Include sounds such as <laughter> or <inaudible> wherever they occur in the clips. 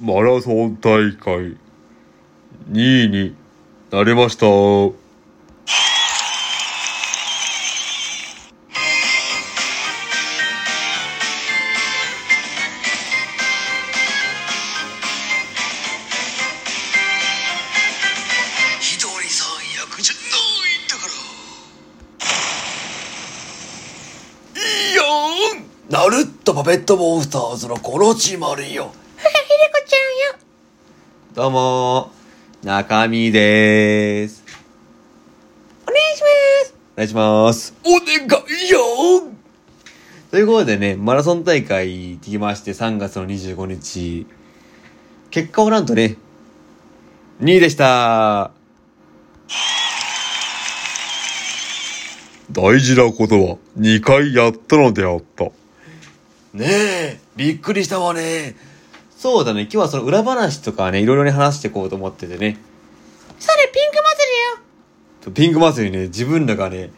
マラソン大会。2位になりました。ひとりさん役じゃないんだから。いいよん。ナルットパペットモンスターズのコロチマルよどうも、中身でーす。お願いします。お願いします。お願いよということでね、マラソン大会行きまして、3月の25日。結果はなんとね、2位でした。大事なことは2回やったのであった。ねえびっくりしたわねそうだね、今日はその裏話とかね、いろいろね話していこうと思っててね。それピンク祭りよ。ピンク祭りね、自分らがね、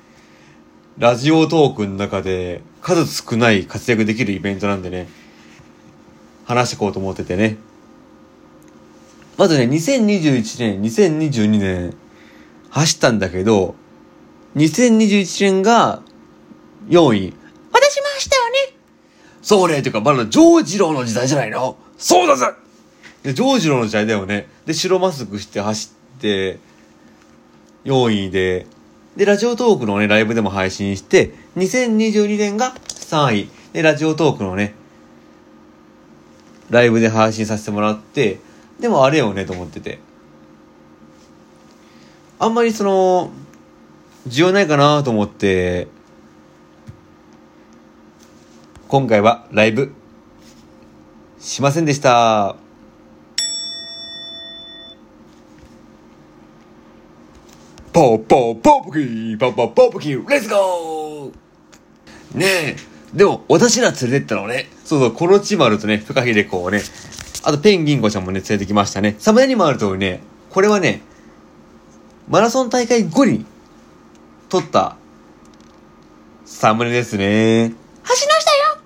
ラジオトークの中で数少ない活躍できるイベントなんでね、話していこうと思っててね。まずね、2021年、2022年、走ったんだけど、2021年が4位。私も走ったよね。そうねてかまだジョージローの時代じゃないのそうだぜで、ジョージロの時代だよね。で、白マスクして走って、4位で、で、ラジオトークのね、ライブでも配信して、2022年が3位。で、ラジオトークのね、ライブで配信させてもらって、でもあれよね、と思ってて。あんまりその、需要ないかなと思って、今回はライブ、しませんでした。ポーポーポーポキーポーポーポーポキーレッツゴーねえでも私ら連れてったのねそうそう、コロチマルとね、フカヒレコをね、あとペンギンコちゃんもね、連れてきましたね。サムネにもある通りね、これはね、マラソン大会後に撮ったサムネですね。走りましたよ。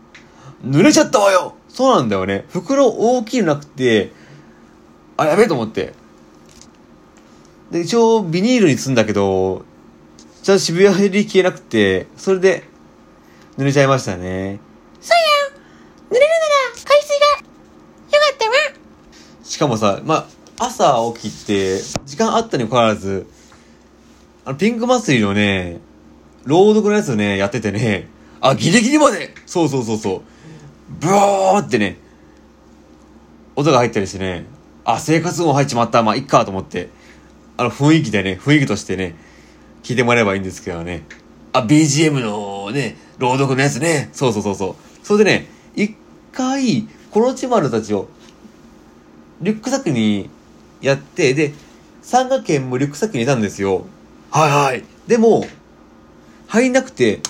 濡れちゃったわよそうなんだよね。袋大きいのなくて、あ、やべえと思って。で、一応ビニールに積んだけど、ちゃんと渋谷入り消えなくて、それで濡れちゃいましたね。そうや。濡れるなら海水がよかったわ。しかもさ、まあ、朝起きて、時間あったにもかかわらず、あの、ピンク祭りのね、朗読のやつね、やっててね、あギリギリまでそうそうそうそう、ブワーってね、音が入ったりしてね、あ、生活音入っちまった、まあ、いっかと思って、あの、雰囲気でね、雰囲気としてね、聞いてもらえばいいんですけどね。あ BGM のね朗読のやつねそうそうそうそう。それでね、一回、コロチマルたちを、リュックサックにやって、で、参加券もリュックサックに入れたんですよ。はいはいでも、入んなくて、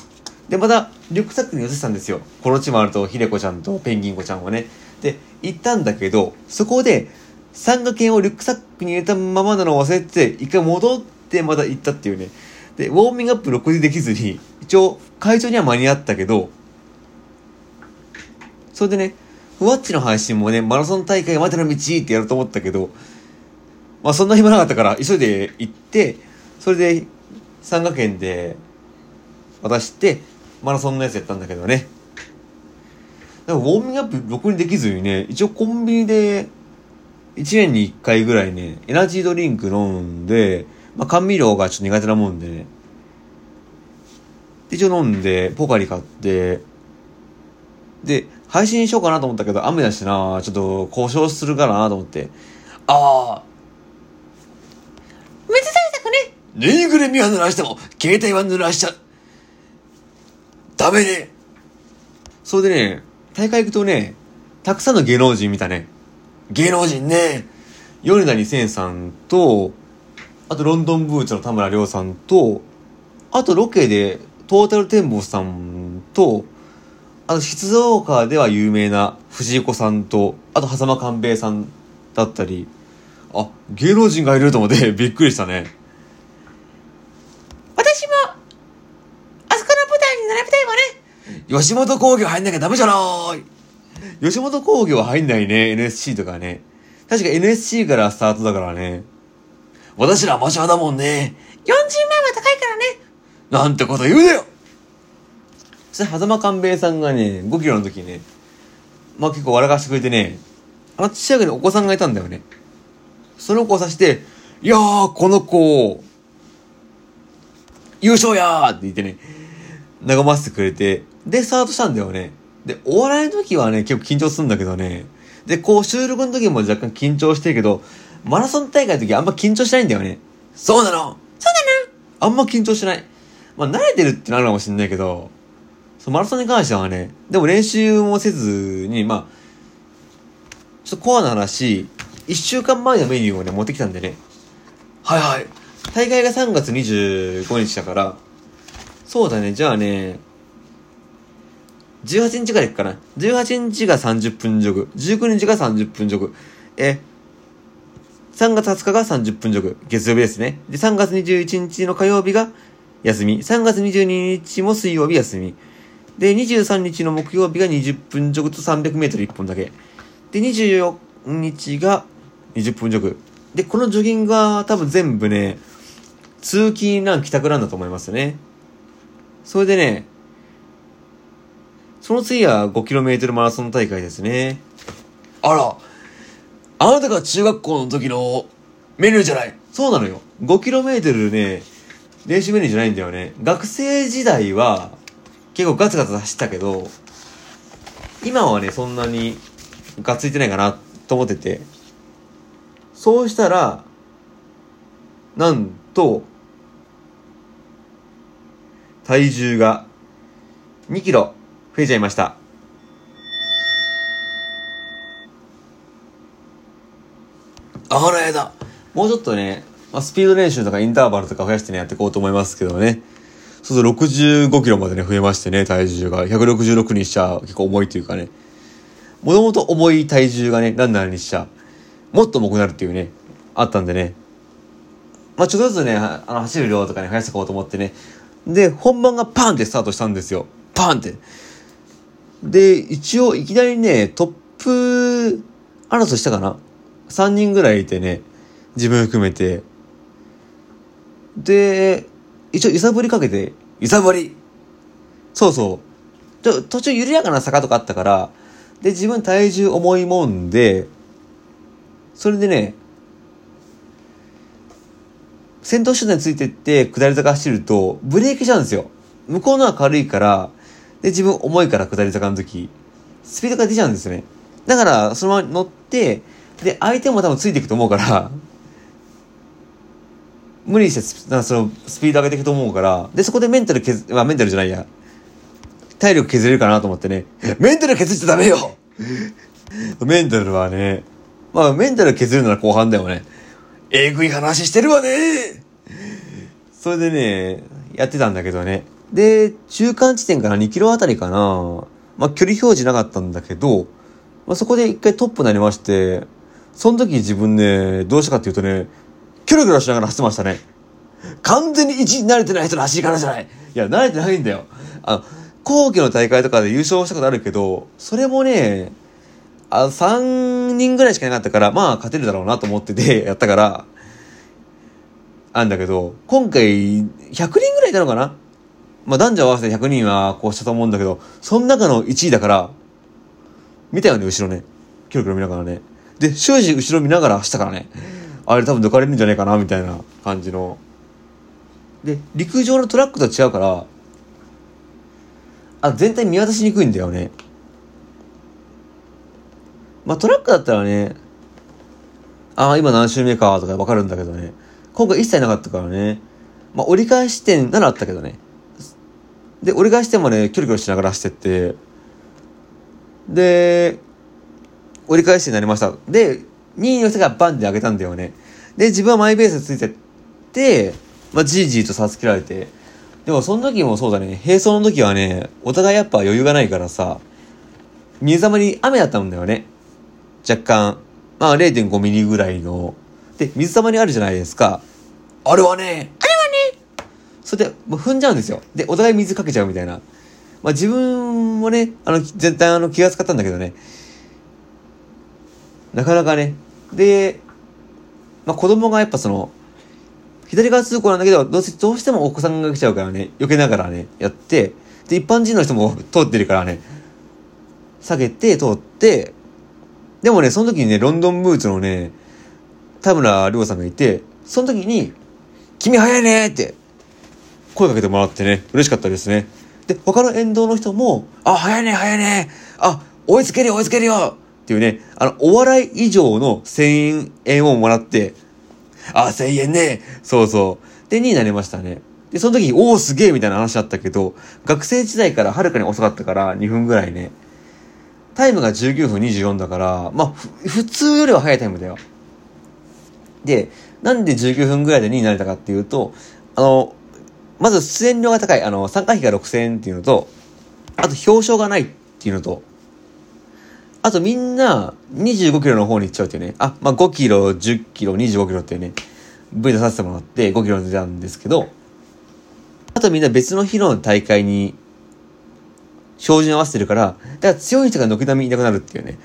で、また、リュックサックに寄せてたんですよ。コロチマルとヒレコちゃんとペンギンコちゃんをね。で、行ったんだけど、そこで、参加券をリュックサックに入れたままなのを忘れて、一回戻ってまた行ったっていうね。で、ウォーミングアップ6時できずに、一応、会場には間に合ったけど、それでね、ふわっちの配信もね、マラソン大会までの道ってやると思ったけど、まあそんな暇なかったから、急いで行って、それで、参加券で渡して、マラソンのやつやったんだけどね。でもウォーミングアップろくにできずにね、一応コンビニで、1年に1回ぐらいね、エナジードリンク飲んで、まあ甘味料がちょっと苦手なもんでね。で、一応飲んで、ポカリ買って、で、配信しようかなと思ったけど、雨だしなちょっと故障するかなと思って。ああ水対策ね。ぬいぐるみは濡らしても携帯は濡らしちゃダメねそれでね、大会行くとね、たくさんの芸能人見たね。芸能人ね米田二千さんと、あとロンドンブーツの田村亮さんと、あとロケでトータルテンボスさんと、あと静岡では有名な藤子さんと、あと狭間寛平さんだったり、あ、芸能人がいると思ってびっくりしたね。私も、あそこの舞台に並びたいわね。吉本興業入んなきゃダメじゃない吉本興業は入んないね、NSC とかね。確か NSC からスタートだからね。私らアマチュアだもんね。40万は高いからね。なんてこと言うなよそして、狭間寛平さんがね、5キロの時にね、まあ結構笑かしてくれてね、あの父親にお子さんがいたんだよね。その子を指して、いやー、この子、優勝やーって言ってね、和ませてくれて、で、スタートしたんだよね。で、お笑いの時はね、結構緊張するんだけどね、で、こう収録の時も若干緊張してるけど、マラソン大会の時あんま緊張しないんだよね。そうなのそうだな。あんま緊張しない。まあ、慣れてるってなるかもしれないけど、そのマラソンに関してはね、でも練習もせずに、まあ、ちょっとコアな話、一週間前のメニューをね、持ってきたんでね、はいはい。大会が3月25日だから、そうだね、じゃあね、18日から行くかな。18日が30分ジョグ、19日が30分ジョグ、え、3月20日が30分ジョグ、月曜日ですね。で、3月21日の火曜日が休み、3月22日も水曜日休み。で、23日の木曜日が20分ジョグと300メートル1本だけ。で、24日が20分ジョグ。で、このジョギングは多分全部ね、通勤ラン帰宅ランだと思いますね。それでね、その次は 5km マラソン大会ですね。あら、あなたが中学校の時のメニューじゃない。そうなのよ。5km ね、練習メニューじゃないんだよね。学生時代は結構ガツガツ走ったけど、今はね、そんなにがっついてないかなと思ってて。そうしたら、なんと、体重が2キロ増えちゃいました。あらやだ。もうちょっとね、まあ、スピード練習とかインターバルとか増やしてね、やっていこうと思いますけどね。そうすると65キロまでね、増えましてね、体重が。166にしちゃ結構重いというかね。もともと重い体重がね、ランナーにしちゃ、もっと重くなるっていうね、あったんでね。まあ、ちょっとずつね、あの、走る量とかね、増やしていこうと思ってね。で、本番がパンってスタートしたんですよ。パンって。で、一応、いきなりね、トップ争いしたかな ?3 人ぐらいいてね、自分含めて。で、一応揺さぶりかけて、揺さぶり。そうそう。ちょ途中緩やかな坂とかあったから、で、自分体重重いもんで、それでね、先頭集団についてって下り坂走ると、ブレーキしちゃうんですよ。向こうのは軽いから、で、自分重いから下り坂の時、スピードが出ちゃうんですよね。だから、そのまま乗って、で、相手も多分ついていくと思うから、無理してそのスピード上げていくと思うから、で、そこでメンタル削、まあメンタルじゃないや。体力削れるかなと思ってね。<laughs> メンタル削っちゃダメよ。<laughs> メンタルはね、まあメンタル削るなら後半だよね。えぐい話してるわね。それでね、やってたんだけどね。で、中間地点から2キロあたりかな。まあ距離表示なかったんだけど、まあそこで一回トップになりまして、その時自分ね、どうしたかっていうとね、キョロキョロしながら走ってましたね。完全に1位に慣れてない人の走り方じゃない。いや、慣れてないんだよ。あの、後期の大会とかで優勝したことあるけど、それもね、あ3人ぐらいしかいなかったから、まあ勝てるだろうなと思ってて <laughs> やったから、あんだけど、今回100人ぐらいいたのかなまあ男女合わせて100人はこうしたと思うんだけど、その中の1位だから、見たよね、後ろね。キョロキロ見ながらね。で、終始後ろ見ながら走ったからね。あれ多分抜かれるんじゃないかな、みたいな感じの。で、陸上のトラックと違うから、あ、全体見渡しにくいんだよね。まあトラックだったらね、ああ、今何周目かとかわかるんだけどね。今回一切なかったからね。まあ折り返し点ならあったけどね。で、折り返し点までキョロキョロしながら走ってって、で、折り返しになりました。で、2位の人がバンで上げたんだよね。で、自分はマイベースついてって、まあ、じいじいと差つけられて。でも、その時もそうだね、並走の時はね、お互いやっぱ余裕がないからさ、水溜まり雨だったんだよね。若干。まあ、0.5ミリぐらいの。で、水溜まりあるじゃないですか。あれはね、それで、もう踏んじゃうんですよ。で、お互い水かけちゃうみたいな。まあ、自分もね、あの、絶対あの、気が使ったんだけどね。なかなかね、で、まあ子供がやっぱその、左側通行なんだけど、どうせ、どうしてもお子さんが来ちゃうからね、避けながらね、やって、で、一般人の人も通ってるからね、下げて、通って、でもね、その時にね、ロンドンブーツのね、田村亮さんがいて、その時に、君早いねって、声かけてもらってね、嬉しかったですね。で、他の沿道の人も、あ、早いね、早いね、あ、追いつけるよ、追いつけるよっていうね、あの、お笑い以上の1000円をもらって、あ、1000円ね、そうそう。で、2になりましたね。で、その時に、おお、すげえみたいな話あったけど、学生時代からはるかに遅かったから、2分ぐらいね。タイムが19分24だから、まあ、普通よりは早いタイムだよ。で、なんで19分ぐらいで2位になれたかっていうと、あの、まず出演料が高い、あの、参加費が6000円っていうのと、あと表彰がないっていうのと、あとみんな25キロの方に行っちゃうっていうね。あ、まあ、5キロ、10キロ、25キロっていうね、部位出させてもらって5キロ出たんですけど、あとみんな別の日の大会に照準合わせてるから、だから強い人が軒並みいなくなるっていうね。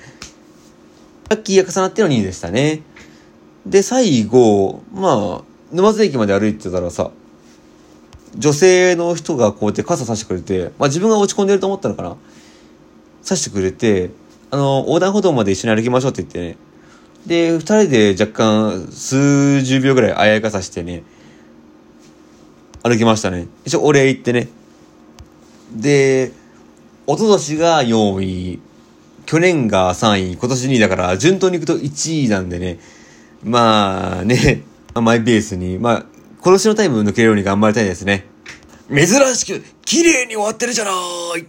ラッキーが重なっての2位でしたね。で、最後、まあ、沼津駅まで歩いてたらさ、女性の人がこうやって傘さしてくれて、まあ自分が落ち込んでると思ったのかな？さしてくれて、あの、横断歩道まで一緒に歩きましょうって言ってね。で、二人で若干数十秒ぐらいあやかさしてね、歩きましたね。一応お礼言ってね。で、一昨年が4位、去年が3位、今年2位だから、順当に行くと1位なんでね。まあね、マイペースに、まあ、殺しのタイム抜けるように頑張りたいですね。珍しく、綺麗に終わってるじゃない